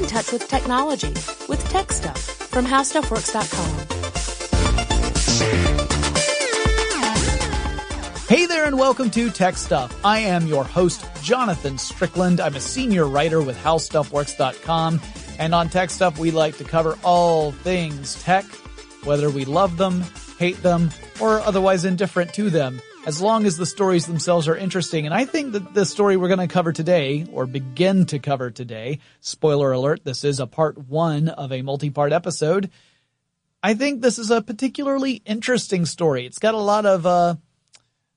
in touch with technology with Tech Stuff from HowStuffWorks.com. Hey there and welcome to Tech Stuff. I am your host, Jonathan Strickland. I'm a senior writer with HowStuffWorks.com. And on Tech Stuff, we like to cover all things tech, whether we love them, hate them, or otherwise indifferent to them, as long as the stories themselves are interesting. And I think that the story we're going to cover today, or begin to cover today, spoiler alert, this is a part one of a multi-part episode. I think this is a particularly interesting story. It's got a lot of, uh,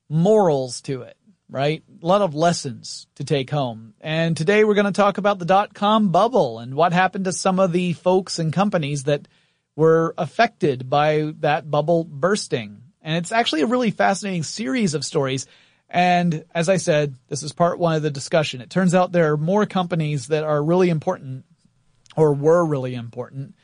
morals to it right? A lot of lessons to take home. And today we're going to talk about the dot com bubble and what happened to some of the folks and companies that were affected by that bubble bursting. And it's actually a really fascinating series of stories. And as I said, this is part one of the discussion. It turns out there are more companies that are really important or were really important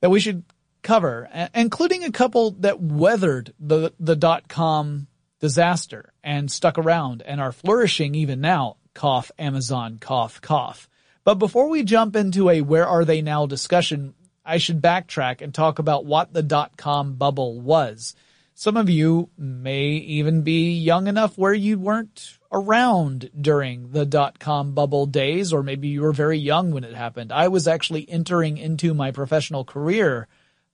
that we should cover, including a couple that weathered the, the dot com disaster and stuck around and are flourishing even now. Cough, Amazon, cough, cough. But before we jump into a where are they now discussion, I should backtrack and talk about what the dot com bubble was. Some of you may even be young enough where you weren't around during the dot com bubble days, or maybe you were very young when it happened. I was actually entering into my professional career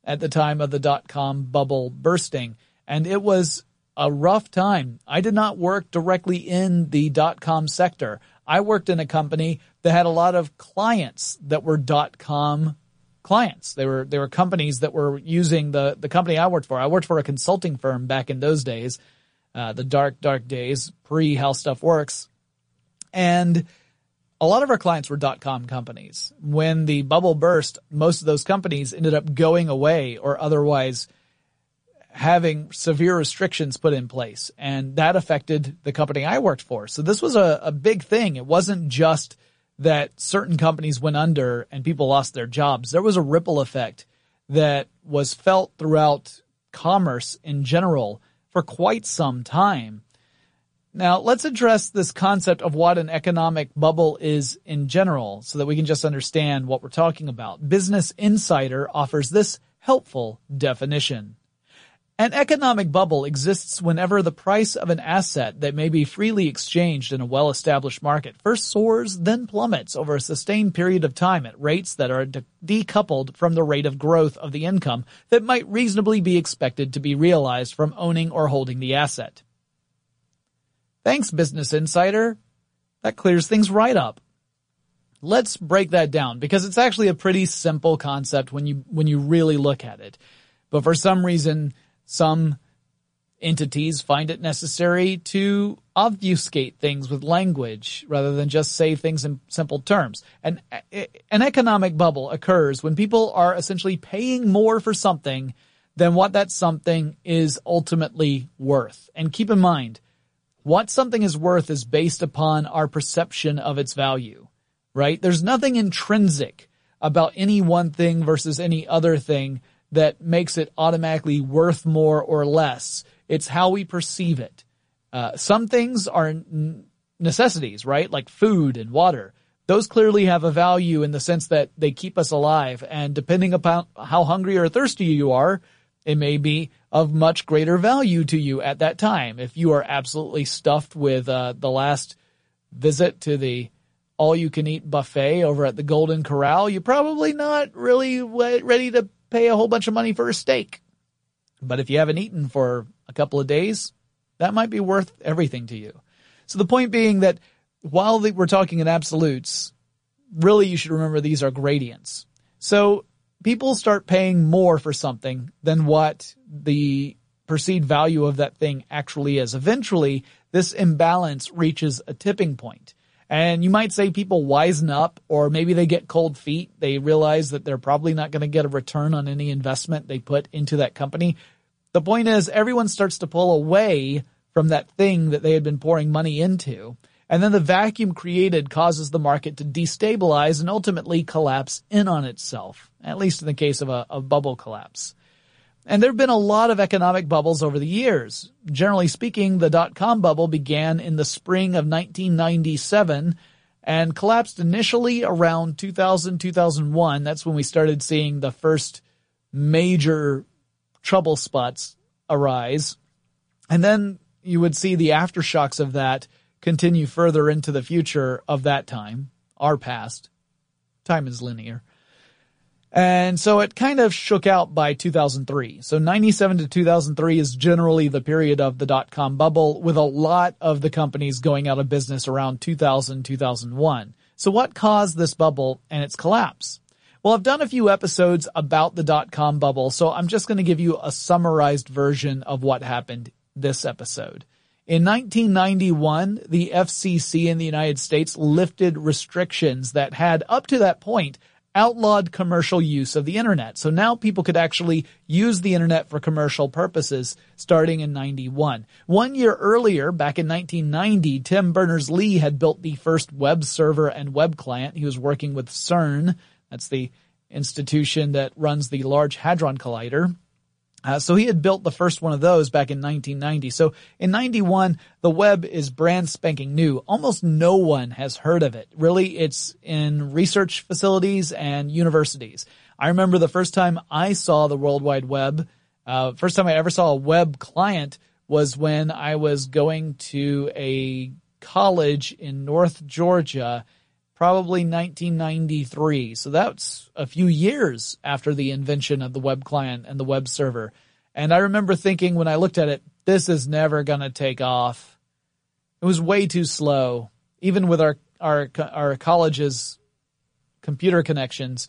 at the time of the dot com bubble bursting, and it was a rough time. I did not work directly in the dot com sector. I worked in a company that had a lot of clients that were dot com clients. They were, they were companies that were using the, the company I worked for. I worked for a consulting firm back in those days, uh, the dark, dark days, pre How Stuff Works. And a lot of our clients were dot com companies. When the bubble burst, most of those companies ended up going away or otherwise having severe restrictions put in place and that affected the company I worked for. So this was a, a big thing. It wasn't just that certain companies went under and people lost their jobs. There was a ripple effect that was felt throughout commerce in general for quite some time. Now let's address this concept of what an economic bubble is in general so that we can just understand what we're talking about. Business Insider offers this helpful definition. An economic bubble exists whenever the price of an asset that may be freely exchanged in a well-established market first soars, then plummets over a sustained period of time at rates that are de- decoupled from the rate of growth of the income that might reasonably be expected to be realized from owning or holding the asset. Thanks, Business Insider. That clears things right up. Let's break that down because it's actually a pretty simple concept when you, when you really look at it. But for some reason, some entities find it necessary to obfuscate things with language rather than just say things in simple terms. And an economic bubble occurs when people are essentially paying more for something than what that something is ultimately worth. And keep in mind, what something is worth is based upon our perception of its value, right? There's nothing intrinsic about any one thing versus any other thing that makes it automatically worth more or less. It's how we perceive it. Uh, some things are necessities, right? Like food and water. Those clearly have a value in the sense that they keep us alive. And depending upon how hungry or thirsty you are, it may be of much greater value to you at that time. If you are absolutely stuffed with uh, the last visit to the all you can eat buffet over at the Golden Corral, you're probably not really ready to pay a whole bunch of money for a steak. But if you haven't eaten for a couple of days, that might be worth everything to you. So the point being that while we're talking in absolutes, really you should remember these are gradients. So people start paying more for something than what the perceived value of that thing actually is. Eventually, this imbalance reaches a tipping point. And you might say people wisen up or maybe they get cold feet. They realize that they're probably not going to get a return on any investment they put into that company. The point is everyone starts to pull away from that thing that they had been pouring money into. And then the vacuum created causes the market to destabilize and ultimately collapse in on itself, at least in the case of a, a bubble collapse. And there have been a lot of economic bubbles over the years. Generally speaking, the dot-com bubble began in the spring of 1997 and collapsed initially around 2000, 2001. That's when we started seeing the first major trouble spots arise. And then you would see the aftershocks of that continue further into the future of that time, our past. Time is linear. And so it kind of shook out by 2003. So 97 to 2003 is generally the period of the dot com bubble with a lot of the companies going out of business around 2000, 2001. So what caused this bubble and its collapse? Well, I've done a few episodes about the dot com bubble, so I'm just going to give you a summarized version of what happened this episode. In 1991, the FCC in the United States lifted restrictions that had up to that point outlawed commercial use of the internet. So now people could actually use the internet for commercial purposes starting in 91. One year earlier, back in 1990, Tim Berners-Lee had built the first web server and web client. He was working with CERN. That's the institution that runs the Large Hadron Collider. Uh, so he had built the first one of those back in 1990. So in 91, the web is brand spanking new. Almost no one has heard of it. Really, it's in research facilities and universities. I remember the first time I saw the World Wide Web, uh, first time I ever saw a web client was when I was going to a college in North Georgia probably 1993. So that's a few years after the invention of the web client and the web server. And I remember thinking when I looked at it, this is never going to take off. It was way too slow. Even with our, our, our college's computer connections,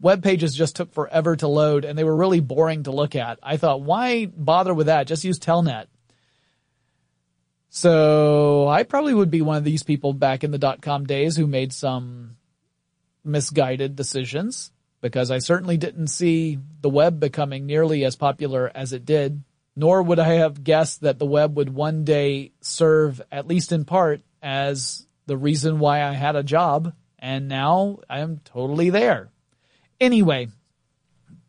web pages just took forever to load and they were really boring to look at. I thought, why bother with that? Just use Telnet. So I probably would be one of these people back in the dot com days who made some misguided decisions because I certainly didn't see the web becoming nearly as popular as it did, nor would I have guessed that the web would one day serve, at least in part, as the reason why I had a job, and now I am totally there. Anyway,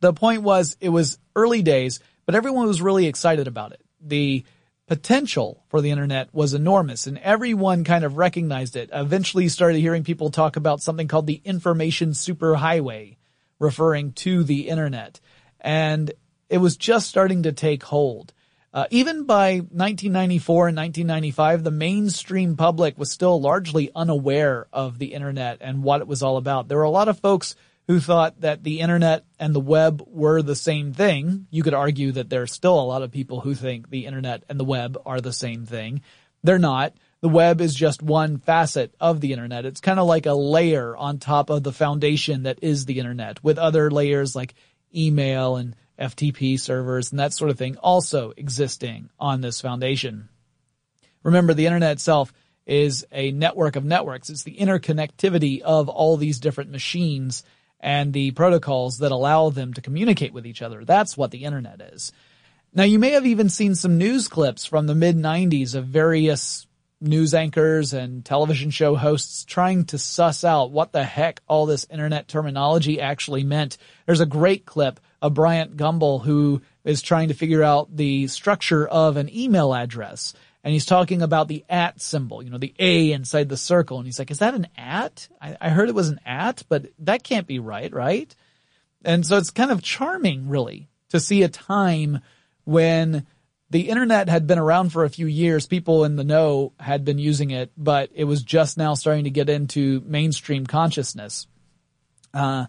the point was it was early days, but everyone was really excited about it. The potential for the internet was enormous and everyone kind of recognized it. Eventually started hearing people talk about something called the information superhighway, referring to the internet. And it was just starting to take hold. Uh, even by 1994 and 1995, the mainstream public was still largely unaware of the internet and what it was all about. There were a lot of folks who thought that the internet and the web were the same thing. You could argue that there's still a lot of people who think the internet and the web are the same thing. They're not. The web is just one facet of the internet. It's kind of like a layer on top of the foundation that is the internet with other layers like email and FTP servers and that sort of thing also existing on this foundation. Remember, the internet itself is a network of networks. It's the interconnectivity of all these different machines and the protocols that allow them to communicate with each other. That's what the internet is. Now you may have even seen some news clips from the mid 90s of various news anchors and television show hosts trying to suss out what the heck all this internet terminology actually meant. There's a great clip of Bryant Gumbel who is trying to figure out the structure of an email address and he's talking about the at symbol, you know, the A inside the circle. And he's like, is that an at? I, I, heard it was an at, but that can't be right, right? And so it's kind of charming, really, to see a time when the internet had been around for a few years. People in the know had been using it, but it was just now starting to get into mainstream consciousness. Uh,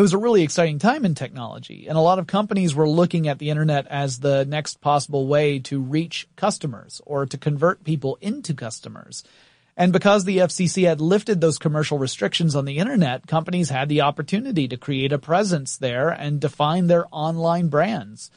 it was a really exciting time in technology and a lot of companies were looking at the internet as the next possible way to reach customers or to convert people into customers. And because the FCC had lifted those commercial restrictions on the internet, companies had the opportunity to create a presence there and define their online brands.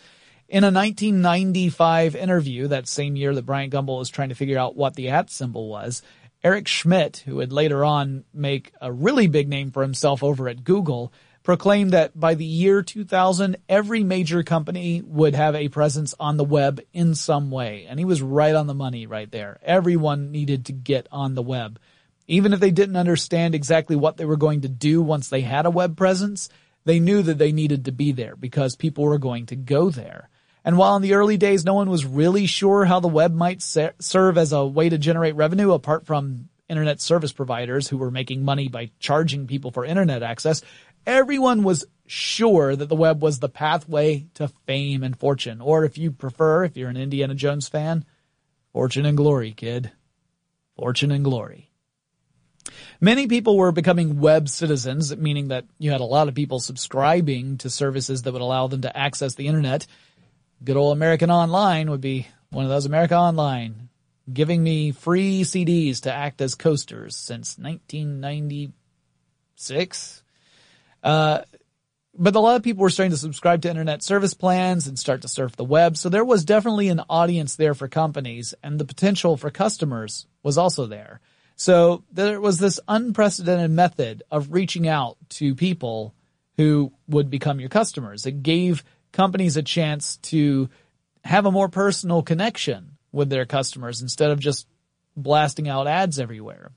In a 1995 interview, that same year that Bryant Gumbel was trying to figure out what the at symbol was, Eric Schmidt, who would later on make a really big name for himself over at Google, proclaimed that by the year 2000, every major company would have a presence on the web in some way. And he was right on the money right there. Everyone needed to get on the web. Even if they didn't understand exactly what they were going to do once they had a web presence, they knew that they needed to be there because people were going to go there. And while in the early days no one was really sure how the web might ser- serve as a way to generate revenue apart from internet service providers who were making money by charging people for internet access, everyone was sure that the web was the pathway to fame and fortune. Or if you prefer, if you're an Indiana Jones fan, fortune and glory, kid. Fortune and glory. Many people were becoming web citizens, meaning that you had a lot of people subscribing to services that would allow them to access the internet. Good old American Online would be one of those America Online, giving me free CDs to act as coasters since 1996. Uh, but a lot of people were starting to subscribe to internet service plans and start to surf the web. So there was definitely an audience there for companies and the potential for customers was also there. So there was this unprecedented method of reaching out to people who would become your customers. It gave companies a chance to have a more personal connection with their customers instead of just blasting out ads everywhere.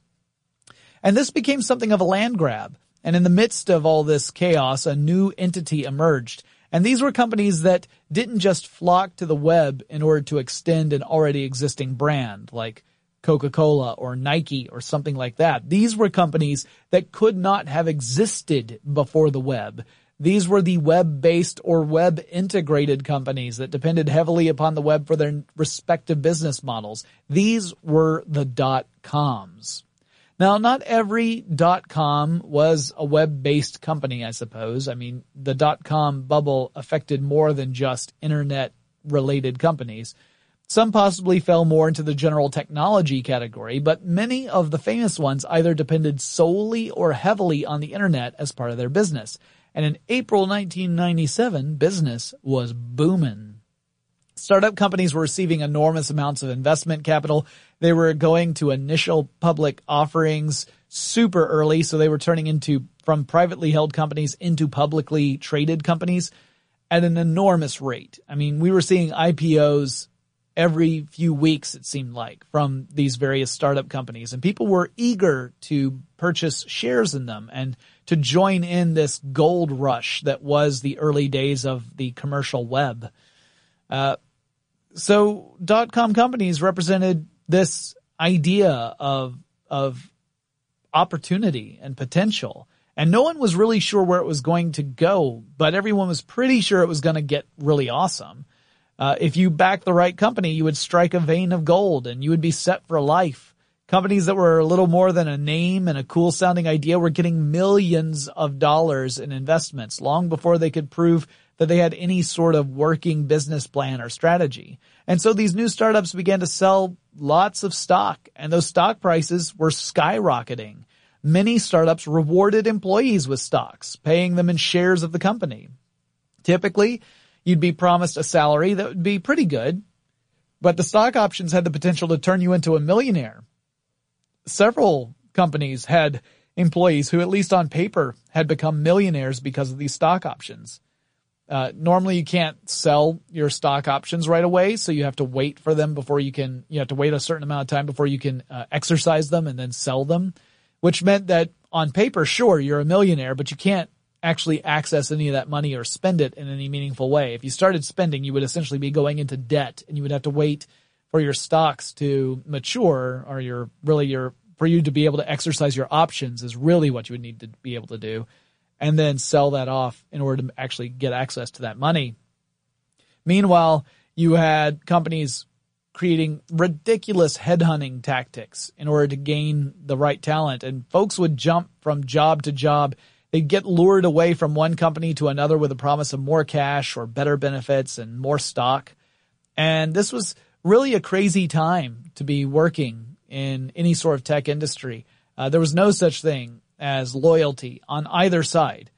And this became something of a land grab. And in the midst of all this chaos, a new entity emerged. And these were companies that didn't just flock to the web in order to extend an already existing brand like Coca-Cola or Nike or something like that. These were companies that could not have existed before the web. These were the web-based or web-integrated companies that depended heavily upon the web for their respective business models. These were the dot-coms. Now, not every dot-com was a web-based company, I suppose. I mean, the dot-com bubble affected more than just internet-related companies. Some possibly fell more into the general technology category, but many of the famous ones either depended solely or heavily on the internet as part of their business. And in April 1997, business was booming. Startup companies were receiving enormous amounts of investment capital. They were going to initial public offerings super early, so they were turning into from privately held companies into publicly traded companies at an enormous rate. I mean, we were seeing IPOs every few weeks, it seemed like, from these various startup companies. And people were eager to purchase shares in them and to join in this gold rush that was the early days of the commercial web. Uh, so dot com companies represented this idea of, of opportunity and potential. And no one was really sure where it was going to go, but everyone was pretty sure it was going to get really awesome. Uh, if you backed the right company, you would strike a vein of gold and you would be set for life. Companies that were a little more than a name and a cool sounding idea were getting millions of dollars in investments long before they could prove that they had any sort of working business plan or strategy. And so these new startups began to sell lots of stock and those stock prices were skyrocketing. Many startups rewarded employees with stocks, paying them in shares of the company. Typically, you'd be promised a salary that would be pretty good, but the stock options had the potential to turn you into a millionaire. Several companies had employees who, at least on paper, had become millionaires because of these stock options. Uh, normally you can't sell your stock options right away, so you have to wait for them before you can, you have to wait a certain amount of time before you can uh, exercise them and then sell them, which meant that on paper, sure, you're a millionaire, but you can't actually access any of that money or spend it in any meaningful way. If you started spending, you would essentially be going into debt and you would have to wait for your stocks to mature or your, really your, for you to be able to exercise your options is really what you would need to be able to do and then sell that off in order to actually get access to that money. Meanwhile, you had companies creating ridiculous headhunting tactics in order to gain the right talent and folks would jump from job to job. They'd get lured away from one company to another with a promise of more cash or better benefits and more stock. And this was really a crazy time to be working in any sort of tech industry. Uh, there was no such thing as loyalty on either side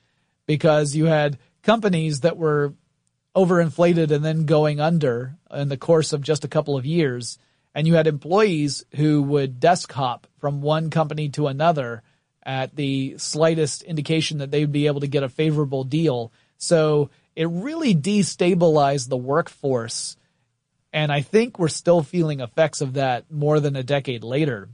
because you had companies that were overinflated and then going under in the course of just a couple of years. And you had employees who would desk hop from one company to another at the slightest indication that they would be able to get a favorable deal. So it really destabilized the workforce. And I think we're still feeling effects of that more than a decade later.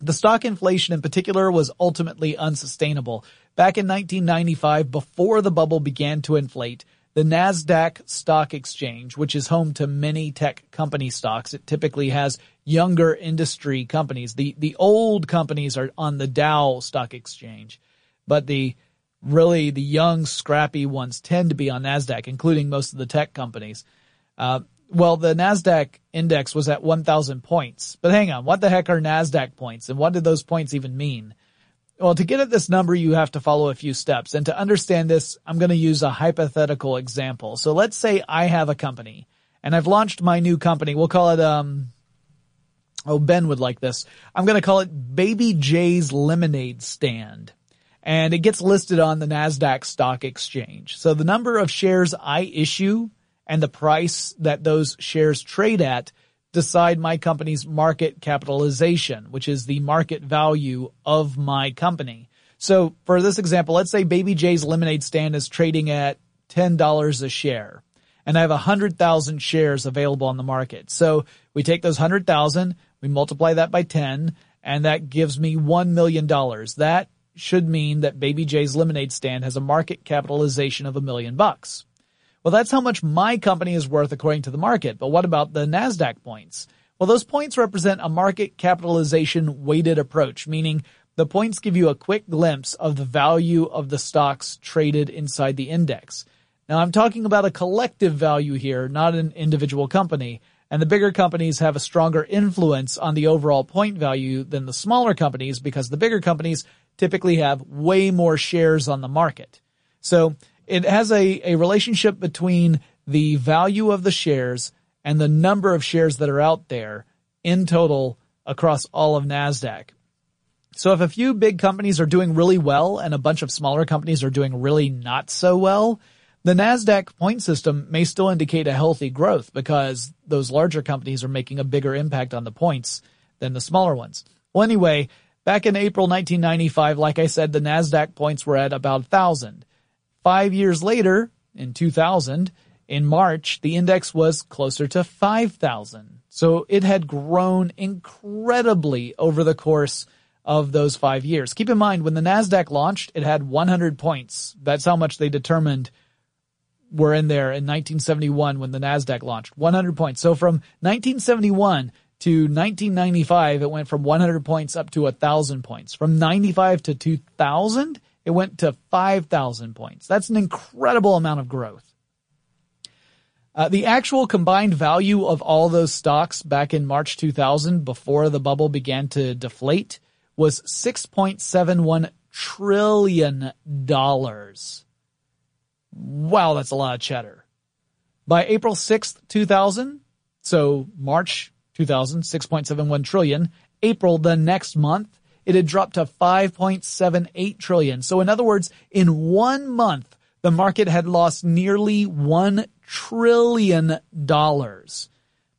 The stock inflation in particular was ultimately unsustainable. Back in 1995, before the bubble began to inflate, the NASDAQ stock exchange, which is home to many tech company stocks. It typically has younger industry companies. The, the old companies are on the Dow stock exchange, but the really the young, scrappy ones tend to be on NASDAQ, including most of the tech companies. Uh, well, the NASDAQ index was at 1,000 points. But hang on, what the heck are NASDAQ points and what did those points even mean? Well, to get at this number, you have to follow a few steps. And to understand this, I'm going to use a hypothetical example. So let's say I have a company and I've launched my new company. We'll call it, um, oh, Ben would like this. I'm going to call it Baby J's Lemonade Stand. And it gets listed on the NASDAQ stock exchange. So the number of shares I issue and the price that those shares trade at decide my company's market capitalization, which is the market value of my company. So for this example, let's say Baby J's lemonade stand is trading at $10 a share and I have 100,000 shares available on the market. So we take those 100,000, we multiply that by 10 and that gives me $1 million. That should mean that Baby J's lemonade stand has a market capitalization of a million bucks. Well, that's how much my company is worth according to the market. But what about the NASDAQ points? Well, those points represent a market capitalization weighted approach, meaning the points give you a quick glimpse of the value of the stocks traded inside the index. Now I'm talking about a collective value here, not an individual company. And the bigger companies have a stronger influence on the overall point value than the smaller companies because the bigger companies typically have way more shares on the market. So it has a, a relationship between the value of the shares and the number of shares that are out there in total across all of NASDAQ. So if a few big companies are doing really well and a bunch of smaller companies are doing really not so well, the NASDAQ point system may still indicate a healthy growth because those larger companies are making a bigger impact on the points than the smaller ones. Well, anyway, back in April 1995, like I said, the NASDAQ points were at about 1,000. Five years later, in 2000, in March, the index was closer to 5,000. So it had grown incredibly over the course of those five years. Keep in mind, when the NASDAQ launched, it had 100 points. That's how much they determined were in there in 1971 when the NASDAQ launched. 100 points. So from 1971 to 1995, it went from 100 points up to 1,000 points. From 95 to 2000, it went to 5,000 points. That's an incredible amount of growth. Uh, the actual combined value of all those stocks back in March 2000 before the bubble began to deflate was 6.71 trillion dollars. Wow, that's a lot of cheddar. By April 6th, 2000, so March 2000, 6.71 trillion, April the next month, it had dropped to 5.78 trillion. So in other words, in one month, the market had lost nearly one trillion dollars.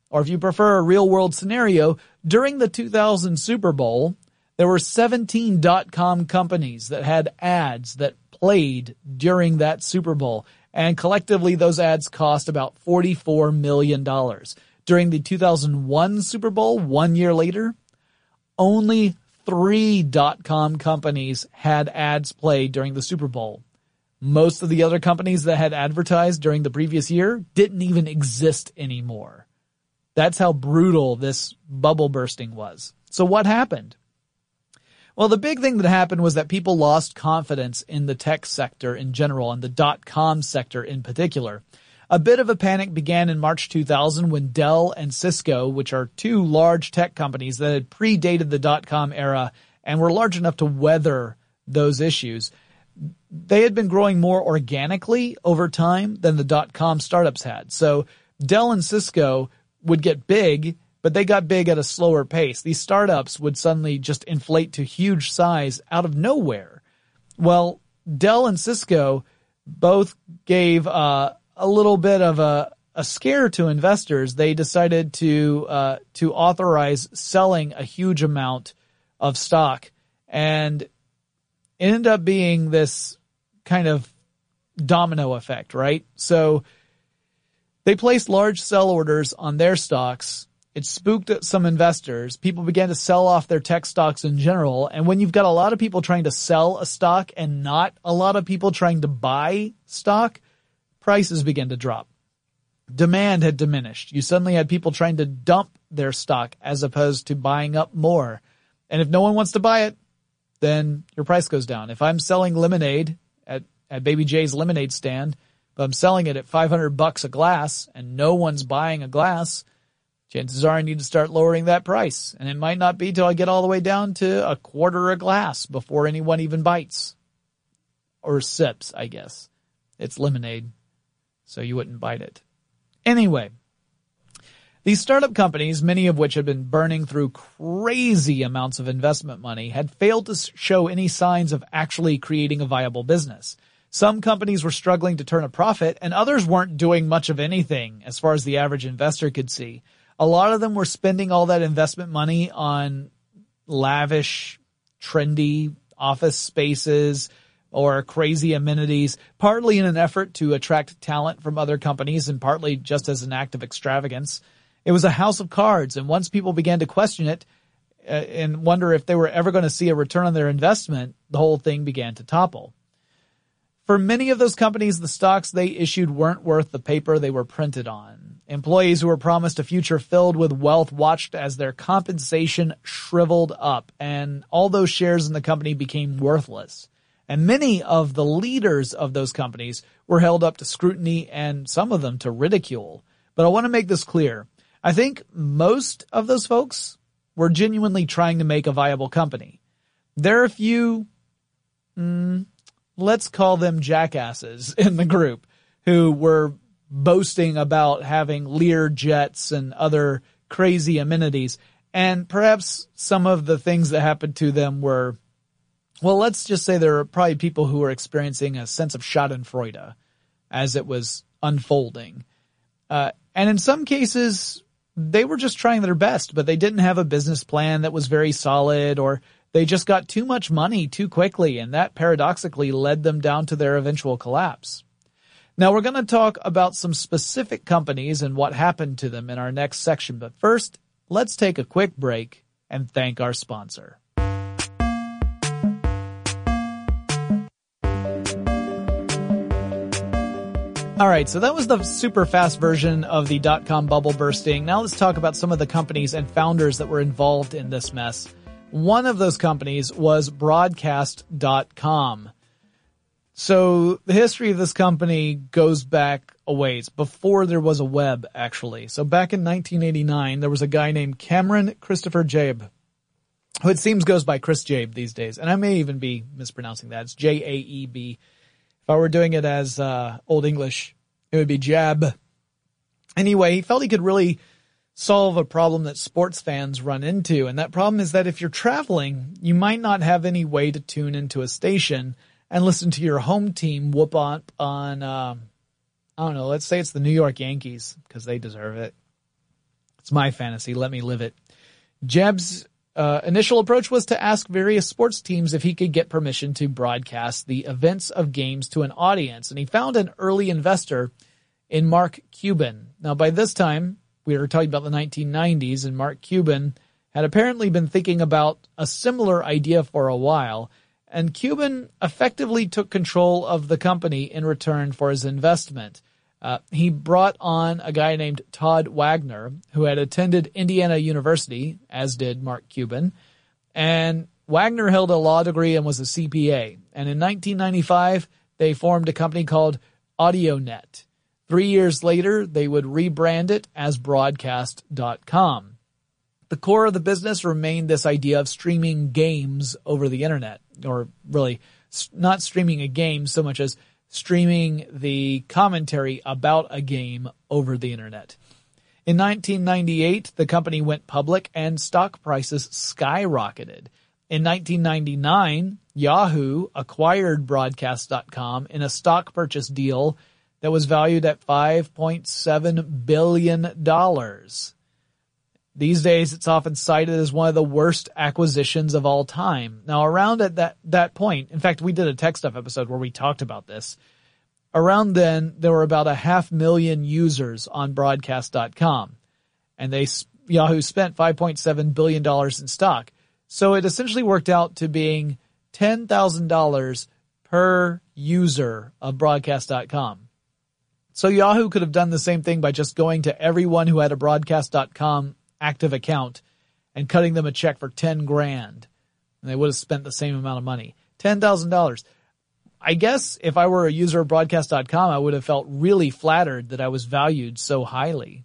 Or if you prefer a real world scenario, during the 2000 Super Bowl, there were 17 dot-com companies that had ads that played during that Super Bowl. And collectively, those ads cost about $44 million. During the 2001 Super Bowl, one year later, only three dot-com companies had ads played during the Super Bowl. Most of the other companies that had advertised during the previous year didn't even exist anymore. That's how brutal this bubble bursting was. So what happened? Well, the big thing that happened was that people lost confidence in the tech sector in general and the dot-com sector in particular. A bit of a panic began in March 2000 when Dell and Cisco, which are two large tech companies that had predated the dot-com era and were large enough to weather those issues, they had been growing more organically over time than the dot-com startups had. So Dell and Cisco would get big, but they got big at a slower pace. These startups would suddenly just inflate to huge size out of nowhere. Well, Dell and Cisco both gave uh, a little bit of a, a scare to investors, they decided to uh, to authorize selling a huge amount of stock, and it ended up being this kind of domino effect, right? So they placed large sell orders on their stocks. It spooked some investors. People began to sell off their tech stocks in general. And when you've got a lot of people trying to sell a stock and not a lot of people trying to buy stock, prices began to drop. Demand had diminished. You suddenly had people trying to dump their stock as opposed to buying up more. And if no one wants to buy it, then your price goes down. If I'm selling lemonade at, at Baby J's lemonade stand, but I'm selling it at 500 bucks a glass and no one's buying a glass, chances are I need to start lowering that price. And it might not be till I get all the way down to a quarter a glass before anyone even bites. Or sips, I guess. It's lemonade, so you wouldn't bite it. Anyway, these startup companies, many of which had been burning through crazy amounts of investment money, had failed to show any signs of actually creating a viable business. Some companies were struggling to turn a profit and others weren't doing much of anything as far as the average investor could see. A lot of them were spending all that investment money on lavish, trendy office spaces or crazy amenities, partly in an effort to attract talent from other companies and partly just as an act of extravagance. It was a house of cards and once people began to question it uh, and wonder if they were ever going to see a return on their investment, the whole thing began to topple. For many of those companies, the stocks they issued weren't worth the paper they were printed on. Employees who were promised a future filled with wealth watched as their compensation shriveled up and all those shares in the company became worthless. And many of the leaders of those companies were held up to scrutiny and some of them to ridicule. But I want to make this clear. I think most of those folks were genuinely trying to make a viable company. There are a few, mm, let's call them jackasses in the group who were boasting about having Lear jets and other crazy amenities. And perhaps some of the things that happened to them were, well, let's just say there are probably people who were experiencing a sense of schadenfreude as it was unfolding. Uh, and in some cases, they were just trying their best, but they didn't have a business plan that was very solid or they just got too much money too quickly, and that paradoxically led them down to their eventual collapse. Now we're going to talk about some specific companies and what happened to them in our next section, but first, let's take a quick break and thank our sponsor. All right, so that was the super fast version of the dot com bubble bursting. Now let's talk about some of the companies and founders that were involved in this mess. One of those companies was broadcast.com. So the history of this company goes back a ways before there was a web actually. So back in 1989, there was a guy named Cameron Christopher Jaeb, who it seems goes by Chris Jaeb these days. And I may even be mispronouncing that. It's J-A-E-B. If were doing it as, uh, Old English, it would be Jab. Anyway, he felt he could really solve a problem that sports fans run into. And that problem is that if you're traveling, you might not have any way to tune into a station and listen to your home team whoop up on, um, I don't know, let's say it's the New York Yankees because they deserve it. It's my fantasy. Let me live it. Jeb's uh, initial approach was to ask various sports teams if he could get permission to broadcast the events of games to an audience. And he found an early investor in Mark Cuban. Now, by this time, we were talking about the 1990s and Mark Cuban had apparently been thinking about a similar idea for a while and Cuban effectively took control of the company in return for his investment. Uh, he brought on a guy named Todd Wagner, who had attended Indiana University, as did Mark Cuban, and Wagner held a law degree and was a CPA. And in 1995, they formed a company called AudioNet. Three years later, they would rebrand it as broadcast.com. The core of the business remained this idea of streaming games over the internet, or really not streaming a game so much as streaming the commentary about a game over the internet. In 1998, the company went public and stock prices skyrocketed. In 1999, Yahoo acquired broadcast.com in a stock purchase deal that was valued at $5.7 billion. These days, it's often cited as one of the worst acquisitions of all time. Now, around at that, that point, in fact, we did a tech stuff episode where we talked about this. Around then, there were about a half million users on broadcast.com and they, Yahoo spent $5.7 billion in stock. So it essentially worked out to being $10,000 per user of broadcast.com. So Yahoo could have done the same thing by just going to everyone who had a broadcast.com active account and cutting them a check for 10 grand. And they would have spent the same amount of money. $10,000. I guess if I were a user of broadcast.com, I would have felt really flattered that I was valued so highly.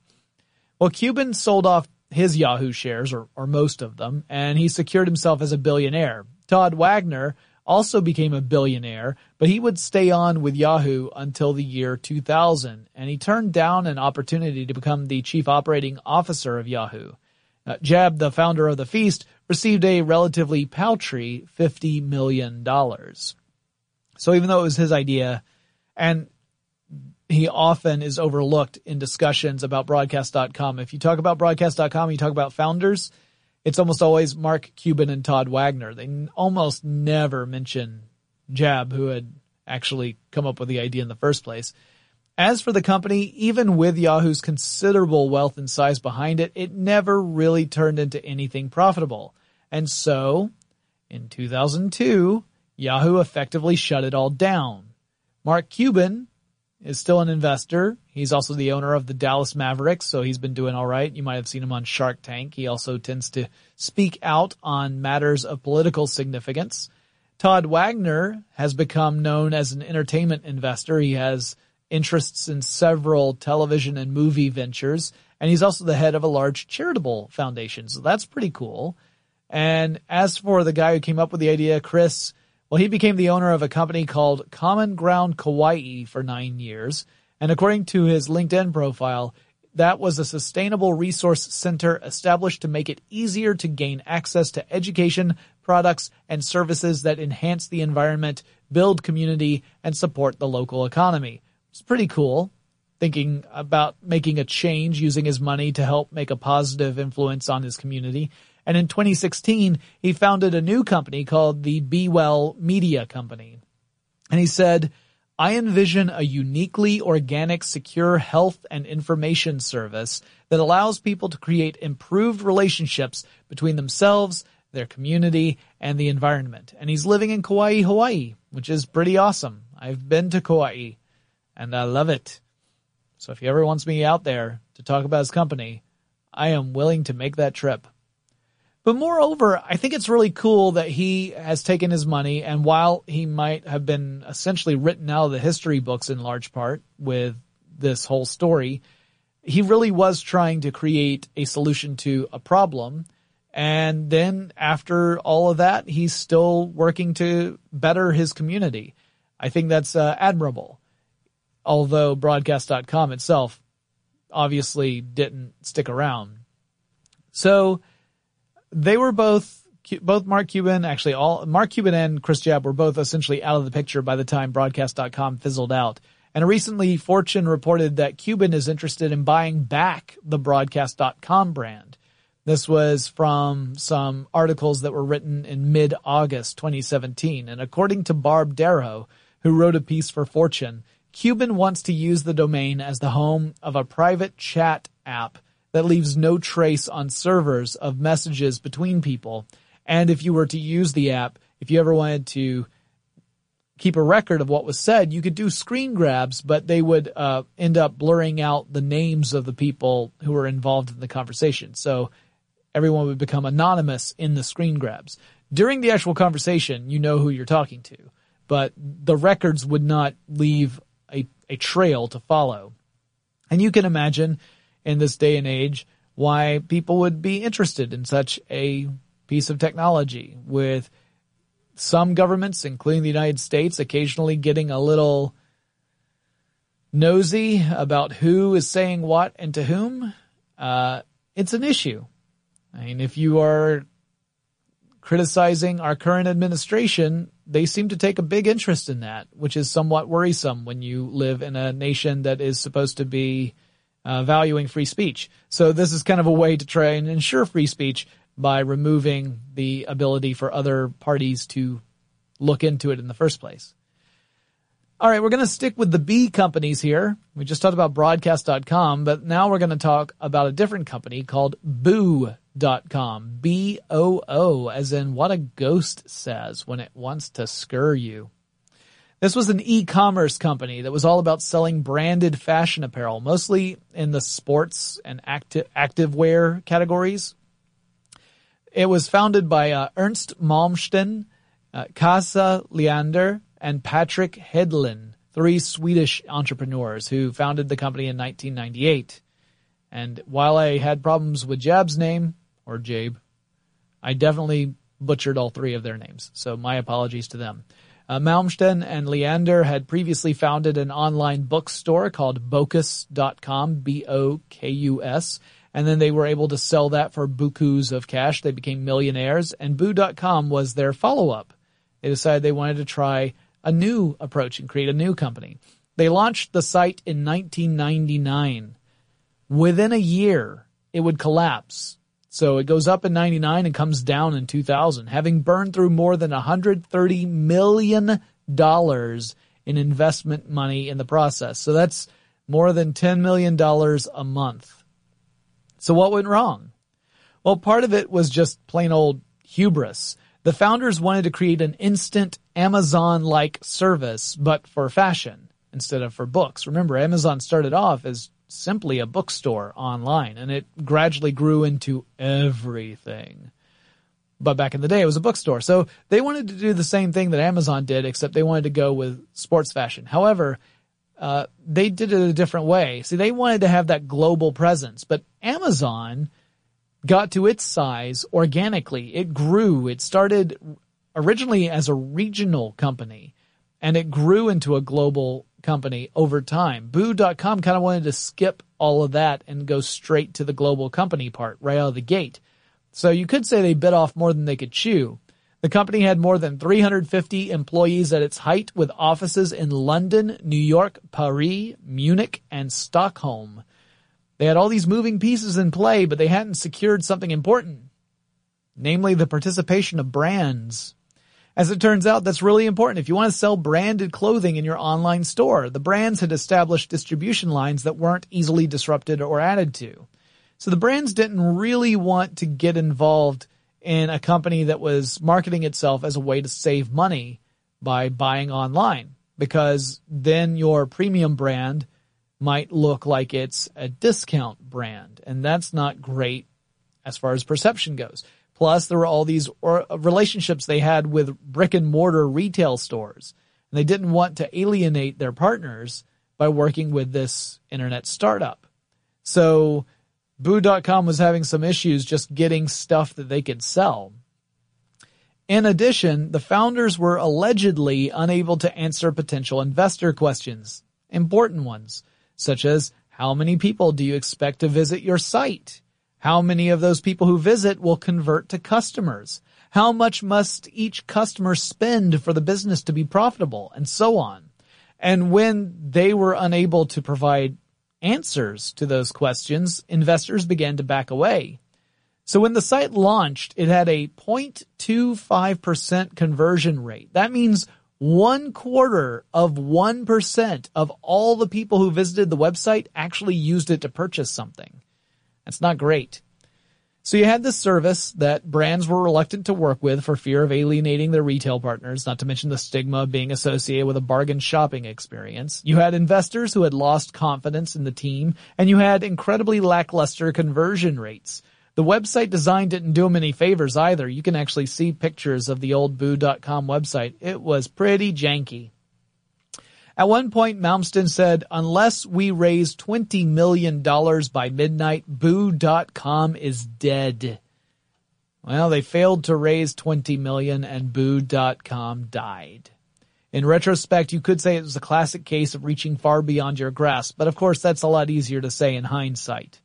Well, Cuban sold off his Yahoo shares, or, or most of them, and he secured himself as a billionaire. Todd Wagner also became a billionaire, but he would stay on with Yahoo until the year 2000, and he turned down an opportunity to become the chief operating officer of Yahoo. Uh, Jab, the founder of the Feast, received a relatively paltry $50 million. So even though it was his idea, and he often is overlooked in discussions about broadcast.com. If you talk about broadcast.com, you talk about founders, it's almost always Mark Cuban and Todd Wagner. They almost never mention Jab, who had actually come up with the idea in the first place. As for the company, even with Yahoo's considerable wealth and size behind it, it never really turned into anything profitable. And so, in 2002, Yahoo effectively shut it all down. Mark Cuban is still an investor. He's also the owner of the Dallas Mavericks, so he's been doing all right. You might have seen him on Shark Tank. He also tends to speak out on matters of political significance. Todd Wagner has become known as an entertainment investor. He has interests in several television and movie ventures, and he's also the head of a large charitable foundation. So that's pretty cool. And as for the guy who came up with the idea, Chris well, he became the owner of a company called Common Ground Kauai for nine years. And according to his LinkedIn profile, that was a sustainable resource center established to make it easier to gain access to education, products, and services that enhance the environment, build community, and support the local economy. It's pretty cool thinking about making a change using his money to help make a positive influence on his community. And in 2016, he founded a new company called the Be Well Media Company. And he said, I envision a uniquely organic, secure health and information service that allows people to create improved relationships between themselves, their community, and the environment. And he's living in Kauai, Hawaii, which is pretty awesome. I've been to Kauai and I love it. So if he ever wants me out there to talk about his company, I am willing to make that trip. But moreover, I think it's really cool that he has taken his money and while he might have been essentially written out of the history books in large part with this whole story, he really was trying to create a solution to a problem. And then after all of that, he's still working to better his community. I think that's uh, admirable. Although broadcast.com itself obviously didn't stick around. So, they were both both Mark Cuban, actually all Mark Cuban and Chris Jab were both essentially out of the picture by the time broadcast.com fizzled out. And recently Fortune reported that Cuban is interested in buying back the broadcast.com brand. This was from some articles that were written in mid-August 2017. And according to Barb Darrow, who wrote a piece for Fortune, Cuban wants to use the domain as the home of a private chat app that leaves no trace on servers of messages between people. And if you were to use the app, if you ever wanted to keep a record of what was said, you could do screen grabs, but they would uh, end up blurring out the names of the people who were involved in the conversation. So everyone would become anonymous in the screen grabs. During the actual conversation, you know who you're talking to, but the records would not leave a, a trail to follow. And you can imagine in this day and age why people would be interested in such a piece of technology with some governments, including the United States, occasionally getting a little nosy about who is saying what and to whom. Uh, it's an issue. I mean, if you are criticizing our current administration, they seem to take a big interest in that, which is somewhat worrisome when you live in a nation that is supposed to be uh, valuing free speech. So this is kind of a way to try and ensure free speech by removing the ability for other parties to look into it in the first place. All right, we're going to stick with the B companies here. We just talked about broadcast.com, but now we're going to talk about a different company called boo.com. B-O-O, as in what a ghost says when it wants to scur you. This was an e-commerce company that was all about selling branded fashion apparel, mostly in the sports and active, active wear categories. It was founded by uh, Ernst Malmsten, uh, Kajsa Leander, and Patrick Hedlund, three Swedish entrepreneurs who founded the company in 1998. And while I had problems with Jab's name, or Jabe, I definitely butchered all three of their names. So my apologies to them. Uh, Malmsten and Leander had previously founded an online bookstore called Bokus.com, B-O-K-U-S, and then they were able to sell that for bukus of cash. They became millionaires, and Boo.com was their follow-up. They decided they wanted to try a new approach and create a new company. They launched the site in 1999. Within a year, it would collapse. So it goes up in 99 and comes down in 2000, having burned through more than 130 million dollars in investment money in the process. So that's more than $10 million a month. So what went wrong? Well, part of it was just plain old hubris. The founders wanted to create an instant Amazon-like service, but for fashion instead of for books. Remember, Amazon started off as simply a bookstore online and it gradually grew into everything. But back in the day, it was a bookstore. So they wanted to do the same thing that Amazon did, except they wanted to go with sports fashion. However, uh, they did it a different way. See, they wanted to have that global presence, but Amazon got to its size organically. It grew. It started originally as a regional company and it grew into a global company over time. Boo.com kind of wanted to skip all of that and go straight to the global company part right out of the gate. So you could say they bit off more than they could chew. The company had more than 350 employees at its height with offices in London, New York, Paris, Munich, and Stockholm. They had all these moving pieces in play, but they hadn't secured something important. Namely the participation of brands. As it turns out, that's really important. If you want to sell branded clothing in your online store, the brands had established distribution lines that weren't easily disrupted or added to. So the brands didn't really want to get involved in a company that was marketing itself as a way to save money by buying online because then your premium brand might look like it's a discount brand and that's not great as far as perception goes. Plus there were all these uh, relationships they had with brick and mortar retail stores and they didn't want to alienate their partners by working with this internet startup. So Boo.com was having some issues just getting stuff that they could sell. In addition, the founders were allegedly unable to answer potential investor questions, important ones, such as how many people do you expect to visit your site? How many of those people who visit will convert to customers? How much must each customer spend for the business to be profitable? And so on. And when they were unable to provide answers to those questions, investors began to back away. So when the site launched, it had a 0.25% conversion rate. That means one quarter of 1% of all the people who visited the website actually used it to purchase something. That's not great. So you had this service that brands were reluctant to work with for fear of alienating their retail partners, not to mention the stigma of being associated with a bargain shopping experience. You had investors who had lost confidence in the team, and you had incredibly lackluster conversion rates. The website design didn't do them any favors either. You can actually see pictures of the old boo.com website. It was pretty janky. At one point, Malmsten said, unless we raise $20 million by midnight, Boo.com is dead. Well, they failed to raise 20 million and Boo.com died. In retrospect, you could say it was a classic case of reaching far beyond your grasp, but of course that's a lot easier to say in hindsight.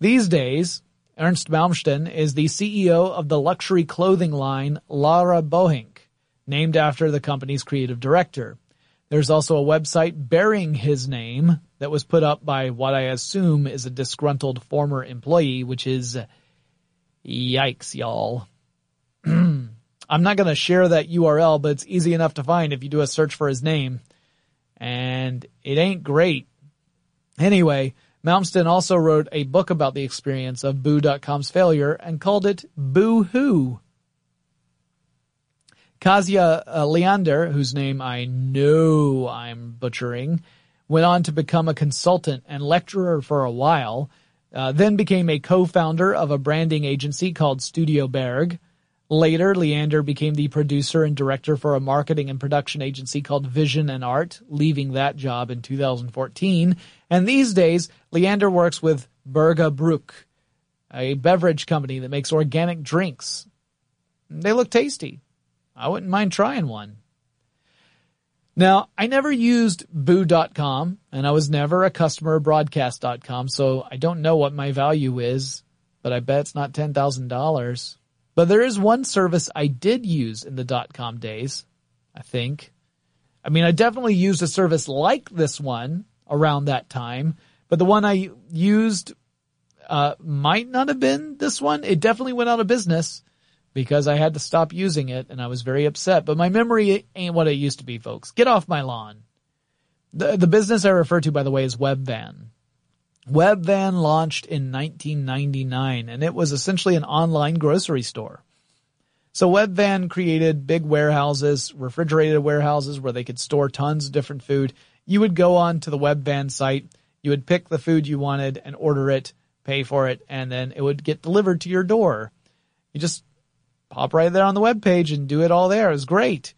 These days, Ernst Malmsten is the CEO of the luxury clothing line Lara Bohinc, named after the company's creative director. There's also a website bearing his name that was put up by what I assume is a disgruntled former employee, which is yikes, y'all. I'm not going to share that URL, but it's easy enough to find if you do a search for his name. And it ain't great. Anyway, Malmsten also wrote a book about the experience of Boo.com's failure and called it Boo Hoo. Kasia uh, Leander, whose name I know I'm butchering, went on to become a consultant and lecturer for a while, uh, then became a co-founder of a branding agency called Studio Berg. Later, Leander became the producer and director for a marketing and production agency called Vision and Art, leaving that job in 2014. And these days, Leander works with Berga Bruk, a beverage company that makes organic drinks. They look tasty. I wouldn't mind trying one. Now, I never used boo.com and I was never a customer of broadcast.com, so I don't know what my value is, but I bet it's not $10,000. But there is one service I did use in the dot com days, I think. I mean, I definitely used a service like this one around that time, but the one I used uh, might not have been this one. It definitely went out of business because I had to stop using it and I was very upset. But my memory ain't what it used to be, folks. Get off my lawn. The, the business I refer to, by the way, is Webvan. Webvan launched in 1999 and it was essentially an online grocery store. So Webvan created big warehouses, refrigerated warehouses where they could store tons of different food. You would go on to the Webvan site, you would pick the food you wanted and order it pay for it, and then it would get delivered to your door. You just pop right there on the web page and do it all there. It was great.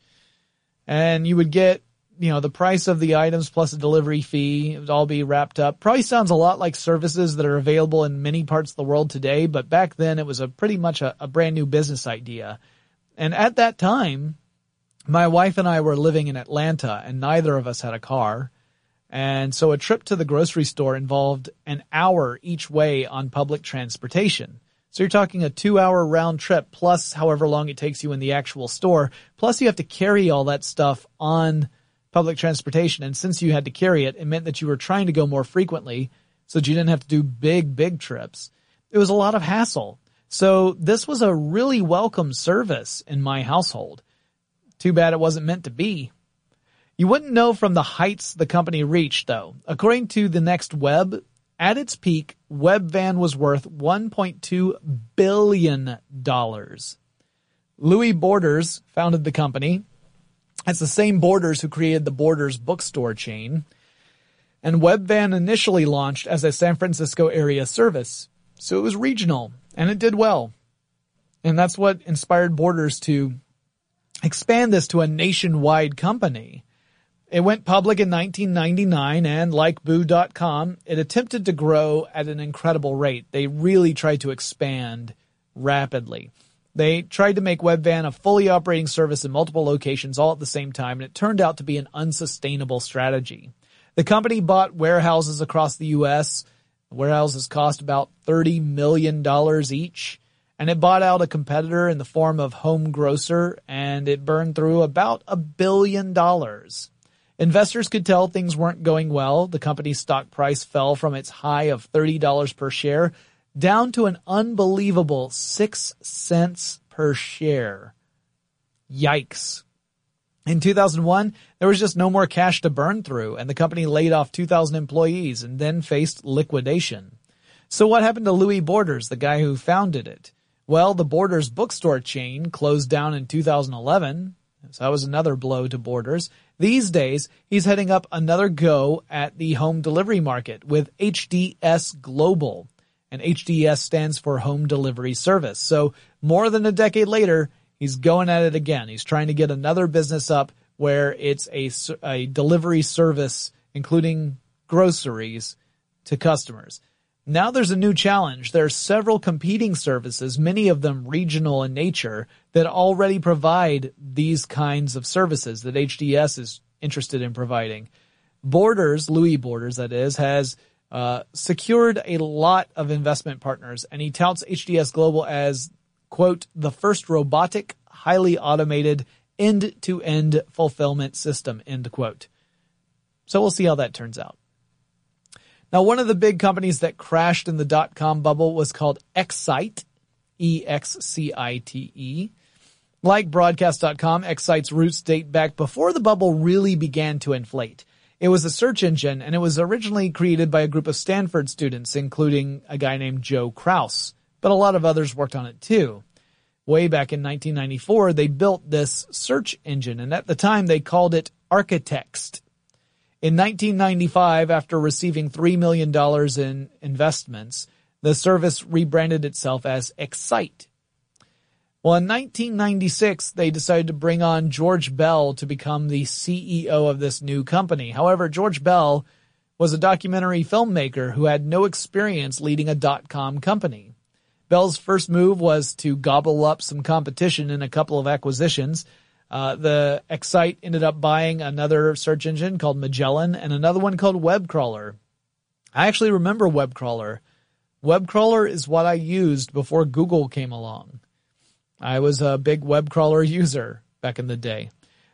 And you would get, you know, the price of the items plus a delivery fee. It would all be wrapped up. Probably sounds a lot like services that are available in many parts of the world today, but back then it was a pretty much a, a brand new business idea. And at that time, my wife and I were living in Atlanta and neither of us had a car. And so a trip to the grocery store involved an hour each way on public transportation. So you're talking a two hour round trip plus however long it takes you in the actual store. Plus you have to carry all that stuff on public transportation. And since you had to carry it, it meant that you were trying to go more frequently so that you didn't have to do big, big trips. It was a lot of hassle. So this was a really welcome service in my household. Too bad it wasn't meant to be. You wouldn't know from the heights the company reached though. According to the next web, at its peak, Webvan was worth $1.2 billion. Louis Borders founded the company. It's the same Borders who created the Borders bookstore chain. And Webvan initially launched as a San Francisco area service. So it was regional and it did well. And that's what inspired Borders to expand this to a nationwide company. It went public in 1999 and like Boo.com, it attempted to grow at an incredible rate. They really tried to expand rapidly. They tried to make Webvan a fully operating service in multiple locations all at the same time, and it turned out to be an unsustainable strategy. The company bought warehouses across the U.S. Warehouses cost about $30 million each, and it bought out a competitor in the form of Home Grocer, and it burned through about a billion dollars. Investors could tell things weren't going well. The company's stock price fell from its high of $30 per share down to an unbelievable 6 cents per share. Yikes. In 2001, there was just no more cash to burn through and the company laid off 2,000 employees and then faced liquidation. So what happened to Louis Borders, the guy who founded it? Well, the Borders bookstore chain closed down in 2011. So that was another blow to Borders. These days, he's heading up another go at the home delivery market with HDS Global. And HDS stands for Home Delivery Service. So more than a decade later, he's going at it again. He's trying to get another business up where it's a, a delivery service, including groceries to customers. Now there's a new challenge. There are several competing services, many of them regional in nature, that already provide these kinds of services that HDS is interested in providing. Borders, Louis Borders that is, has uh, secured a lot of investment partners and he touts HDS Global as, quote, the first robotic, highly automated, end-to-end fulfillment system, end quote. So we'll see how that turns out. Now, one of the big companies that crashed in the dot com bubble was called Excite, E-X-C-I-T-E. Like broadcast.com, Excite's roots date back before the bubble really began to inflate. It was a search engine and it was originally created by a group of Stanford students, including a guy named Joe Kraus, but a lot of others worked on it too. way back in 1994, they built this search engine and at the time they called it Architext. In 1995, after receiving $3 million in investments, the service rebranded itself as Excite. Well, in 1996, they decided to bring on George Bell to become the CEO of this new company. However, George Bell was a documentary filmmaker who had no experience leading a dot-com company. Bell's first move was to gobble up some competition in a couple of acquisitions. Uh, the Excite ended up buying another search engine called Magellan and another one called WebCrawler. I actually remember WebCrawler. WebCrawler is what I used before Google came along. I was a big WebCrawler user back in the day.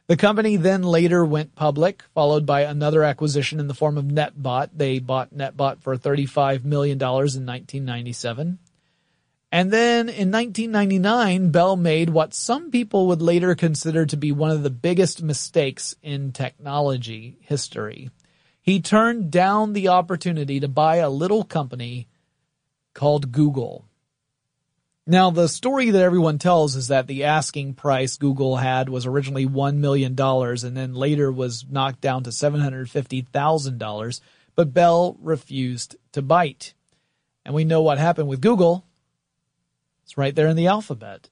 The company then later went public, followed by another acquisition in the form of NetBot. They bought NetBot for $35 million in 1997. And then in 1999, Bell made what some people would later consider to be one of the biggest mistakes in technology history. He turned down the opportunity to buy a little company called Google. Now, the story that everyone tells is that the asking price Google had was originally $1 million and then later was knocked down to $750,000, but Bell refused to bite. And we know what happened with Google. It's right there in the alphabet.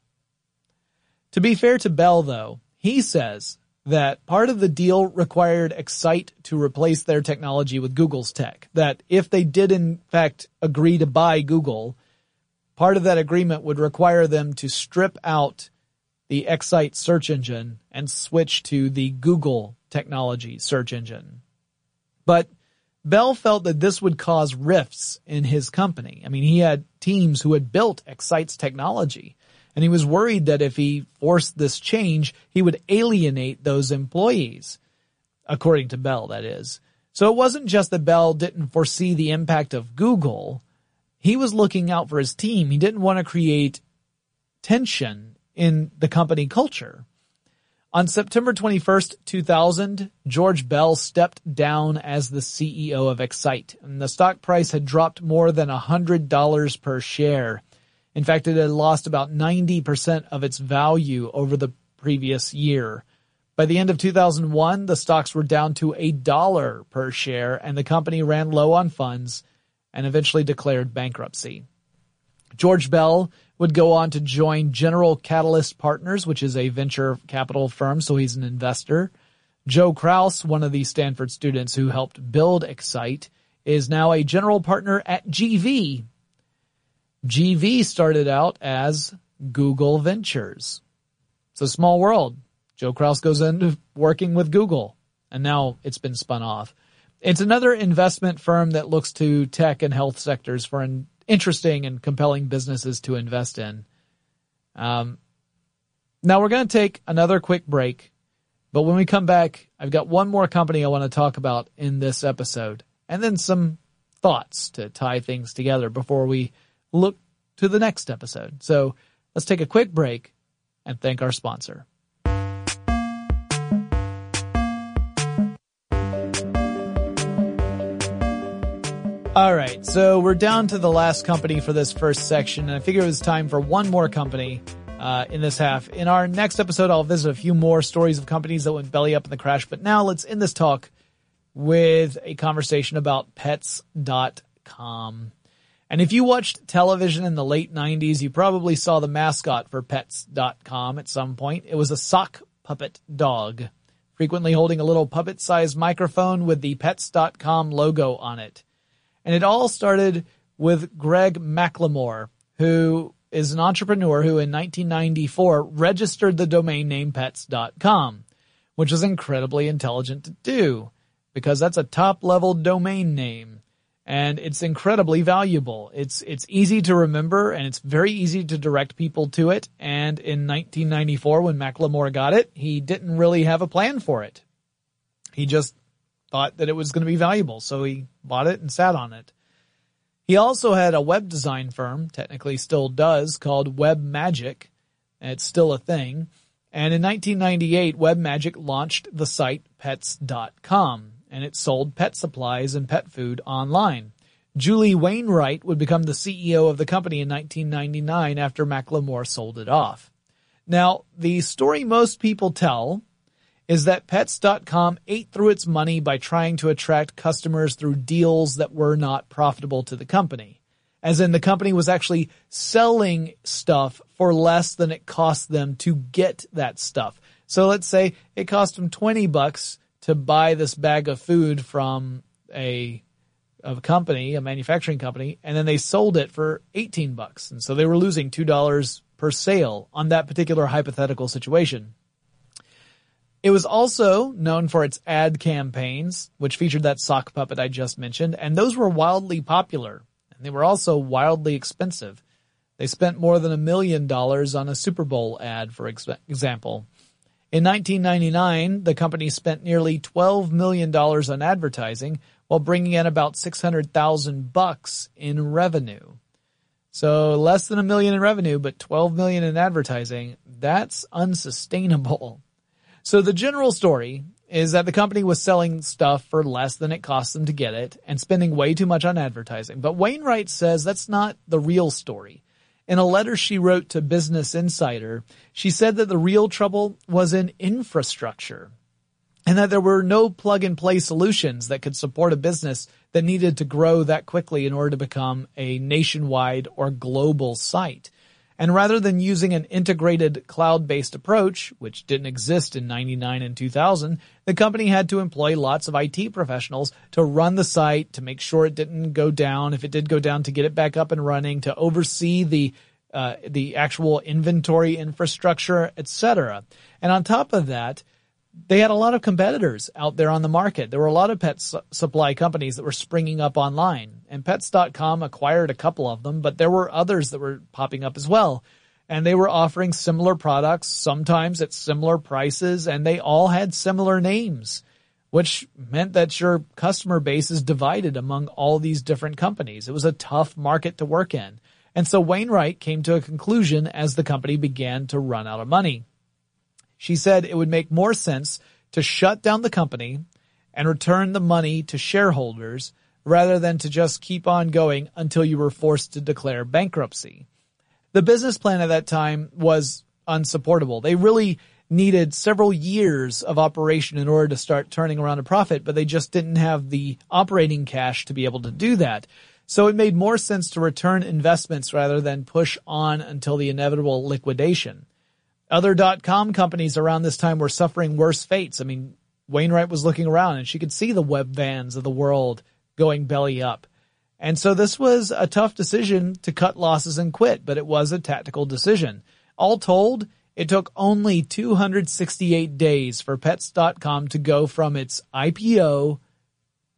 To be fair to Bell, though, he says that part of the deal required Excite to replace their technology with Google's tech. That if they did in fact agree to buy Google, part of that agreement would require them to strip out the Excite search engine and switch to the Google technology search engine. But Bell felt that this would cause rifts in his company. I mean, he had teams who had built Excite's technology, and he was worried that if he forced this change, he would alienate those employees. According to Bell, that is. So it wasn't just that Bell didn't foresee the impact of Google, he was looking out for his team. He didn't want to create tension in the company culture. On September 21st, 2000, George Bell stepped down as the CEO of Excite, and the stock price had dropped more than $100 per share. In fact, it had lost about 90% of its value over the previous year. By the end of 2001, the stocks were down to a dollar per share, and the company ran low on funds and eventually declared bankruptcy. George Bell would go on to join General Catalyst Partners, which is a venture capital firm, so he's an investor. Joe Kraus, one of the Stanford students who helped build Excite, is now a general partner at GV. GV started out as Google Ventures. It's a small world. Joe Kraus goes into working with Google, and now it's been spun off. It's another investment firm that looks to tech and health sectors for an interesting and compelling businesses to invest in. Um, now we're going to take another quick break, but when we come back, I've got one more company I want to talk about in this episode, and then some thoughts to tie things together before we look to the next episode. So let's take a quick break and thank our sponsor. All right, so we're down to the last company for this first section, and I figure it was time for one more company uh, in this half. In our next episode, I'll visit a few more stories of companies that went belly up in the crash. But now let's end this talk with a conversation about Pets.com. And if you watched television in the late 90s, you probably saw the mascot for Pets.com at some point. It was a sock puppet dog, frequently holding a little puppet-sized microphone with the Pets.com logo on it. And it all started with Greg McLemore, who is an entrepreneur who in 1994 registered the domain name pets.com, which is incredibly intelligent to do because that's a top level domain name and it's incredibly valuable. It's, it's easy to remember and it's very easy to direct people to it. And in 1994, when McLemore got it, he didn't really have a plan for it. He just thought that it was going to be valuable, so he bought it and sat on it. He also had a web design firm, technically still does, called WebMagic. It's still a thing. And in 1998, Web Magic launched the site pets.com and it sold pet supplies and pet food online. Julie Wainwright would become the CEO of the company in 1999 after McLemore sold it off. Now, the story most people tell is that pets.com ate through its money by trying to attract customers through deals that were not profitable to the company. As in the company was actually selling stuff for less than it cost them to get that stuff. So let's say it cost them 20 bucks to buy this bag of food from a of a company, a manufacturing company, and then they sold it for 18 bucks. And so they were losing $2 per sale on that particular hypothetical situation. It was also known for its ad campaigns, which featured that sock puppet I just mentioned, and those were wildly popular. And they were also wildly expensive. They spent more than a million dollars on a Super Bowl ad, for example. In 1999, the company spent nearly $12 million on advertising while bringing in about 600,000 bucks in revenue. So less than a million in revenue, but 12 million in advertising. That's unsustainable. So the general story is that the company was selling stuff for less than it cost them to get it and spending way too much on advertising. But Wainwright says that's not the real story. In a letter she wrote to Business Insider, she said that the real trouble was in infrastructure and that there were no plug and play solutions that could support a business that needed to grow that quickly in order to become a nationwide or global site. And rather than using an integrated cloud-based approach, which didn't exist in 99 and 2000, the company had to employ lots of IT professionals to run the site, to make sure it didn't go down. If it did go down, to get it back up and running, to oversee the uh, the actual inventory infrastructure, etc. And on top of that, they had a lot of competitors out there on the market. There were a lot of pet su- supply companies that were springing up online and pets.com acquired a couple of them, but there were others that were popping up as well. And they were offering similar products, sometimes at similar prices, and they all had similar names, which meant that your customer base is divided among all these different companies. It was a tough market to work in. And so Wainwright came to a conclusion as the company began to run out of money. She said it would make more sense to shut down the company and return the money to shareholders rather than to just keep on going until you were forced to declare bankruptcy. The business plan at that time was unsupportable. They really needed several years of operation in order to start turning around a profit, but they just didn't have the operating cash to be able to do that. So it made more sense to return investments rather than push on until the inevitable liquidation. Other dot-com companies around this time were suffering worse fates. I mean, Wainwright was looking around and she could see the web vans of the world going belly up. And so this was a tough decision to cut losses and quit, but it was a tactical decision. All told, it took only 268 days for pets.com to go from its IPO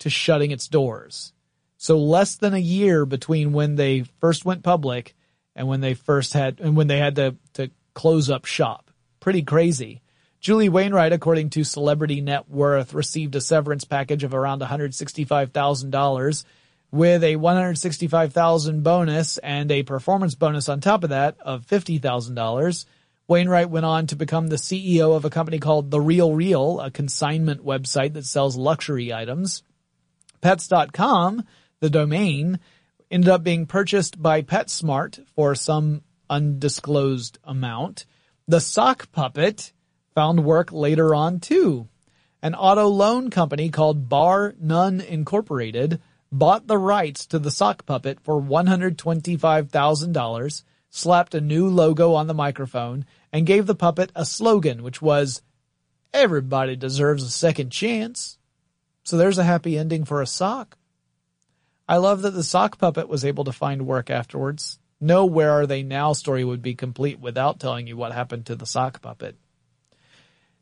to shutting its doors. So less than a year between when they first went public and when they first had, and when they had to, to close up shop. Pretty crazy. Julie Wainwright, according to Celebrity Net Worth, received a severance package of around $165,000 with a 165,000 bonus and a performance bonus on top of that of $50,000. Wainwright went on to become the CEO of a company called The Real Real, a consignment website that sells luxury items. Pets.com, the domain, ended up being purchased by PetSmart for some undisclosed amount. The sock puppet found work later on too. An auto loan company called Bar None Incorporated bought the rights to the sock puppet for $125,000, slapped a new logo on the microphone, and gave the puppet a slogan which was, everybody deserves a second chance. So there's a happy ending for a sock. I love that the sock puppet was able to find work afterwards. No Where Are They Now story would be complete without telling you what happened to the sock puppet.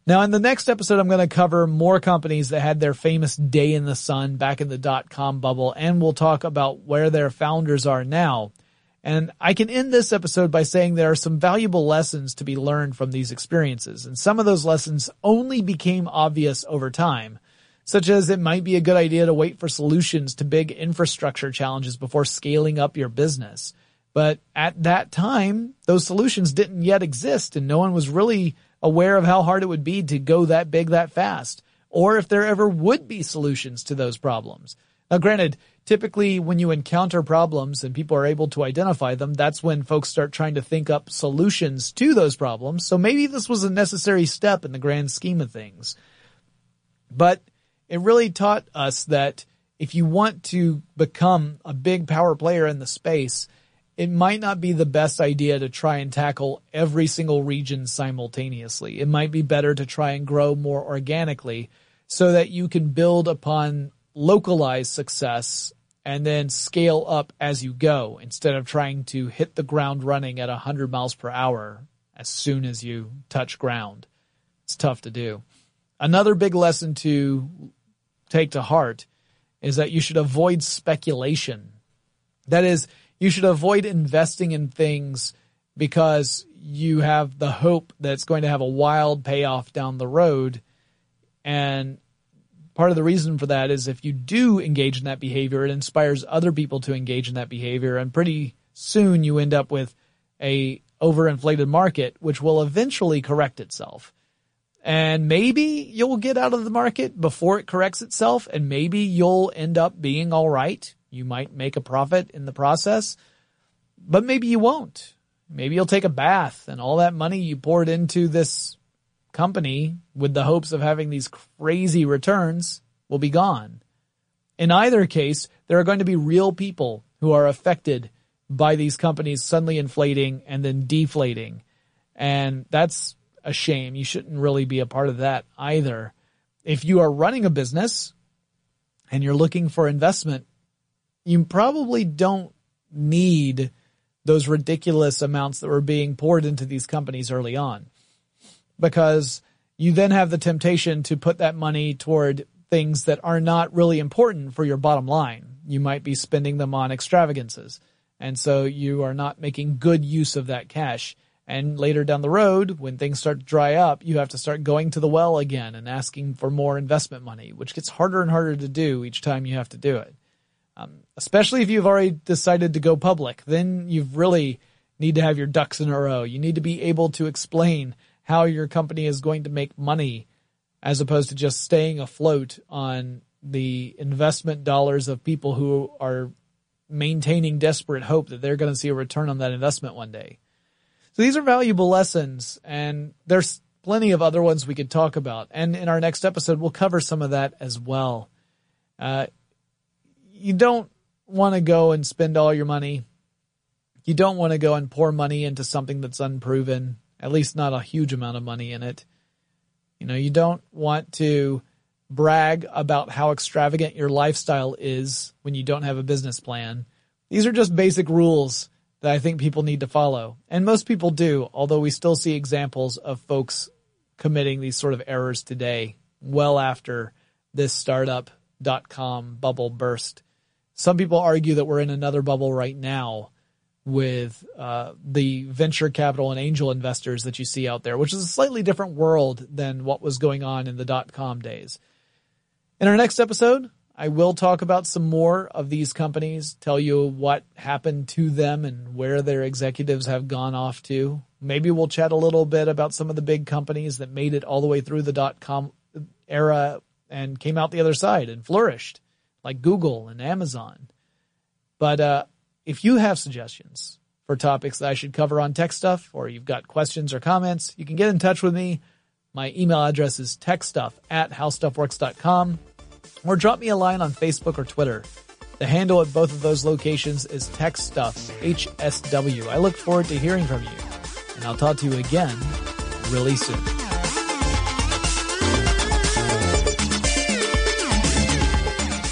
Now in the next episode, I'm going to cover more companies that had their famous day in the sun back in the dot-com bubble, and we'll talk about where their founders are now. And I can end this episode by saying there are some valuable lessons to be learned from these experiences, and some of those lessons only became obvious over time, such as it might be a good idea to wait for solutions to big infrastructure challenges before scaling up your business. But at that time, those solutions didn't yet exist and no one was really aware of how hard it would be to go that big that fast, or if there ever would be solutions to those problems. Now granted, typically when you encounter problems and people are able to identify them, that's when folks start trying to think up solutions to those problems. So maybe this was a necessary step in the grand scheme of things. But it really taught us that if you want to become a big power player in the space, it might not be the best idea to try and tackle every single region simultaneously. It might be better to try and grow more organically so that you can build upon localized success and then scale up as you go instead of trying to hit the ground running at 100 miles per hour as soon as you touch ground. It's tough to do. Another big lesson to take to heart is that you should avoid speculation. That is, you should avoid investing in things because you have the hope that it's going to have a wild payoff down the road. And part of the reason for that is if you do engage in that behavior, it inspires other people to engage in that behavior. And pretty soon you end up with a overinflated market, which will eventually correct itself. And maybe you'll get out of the market before it corrects itself and maybe you'll end up being all right. You might make a profit in the process, but maybe you won't. Maybe you'll take a bath and all that money you poured into this company with the hopes of having these crazy returns will be gone. In either case, there are going to be real people who are affected by these companies suddenly inflating and then deflating. And that's a shame. You shouldn't really be a part of that either. If you are running a business and you're looking for investment, you probably don't need those ridiculous amounts that were being poured into these companies early on because you then have the temptation to put that money toward things that are not really important for your bottom line. You might be spending them on extravagances. And so you are not making good use of that cash. And later down the road, when things start to dry up, you have to start going to the well again and asking for more investment money, which gets harder and harder to do each time you have to do it. Um, especially if you've already decided to go public, then you really need to have your ducks in a row. You need to be able to explain how your company is going to make money as opposed to just staying afloat on the investment dollars of people who are maintaining desperate hope that they're going to see a return on that investment one day. So these are valuable lessons and there's plenty of other ones we could talk about. And in our next episode, we'll cover some of that as well. Uh, you don't want to go and spend all your money. You don't want to go and pour money into something that's unproven at least not a huge amount of money in it. You know, you don't want to brag about how extravagant your lifestyle is when you don't have a business plan. These are just basic rules that I think people need to follow. And most people do, although we still see examples of folks committing these sort of errors today, well after this startup.com bubble burst. Some people argue that we're in another bubble right now with uh, the venture capital and angel investors that you see out there, which is a slightly different world than what was going on in the dot com days. In our next episode, I will talk about some more of these companies, tell you what happened to them and where their executives have gone off to. Maybe we'll chat a little bit about some of the big companies that made it all the way through the dot com era and came out the other side and flourished, like Google and Amazon. But uh, if you have suggestions for topics that I should cover on tech stuff, or you've got questions or comments, you can get in touch with me. My email address is techstuff at howstuffworks.com or drop me a line on Facebook or Twitter. The handle at both of those locations is techstuff, HSW. I look forward to hearing from you and I'll talk to you again really soon.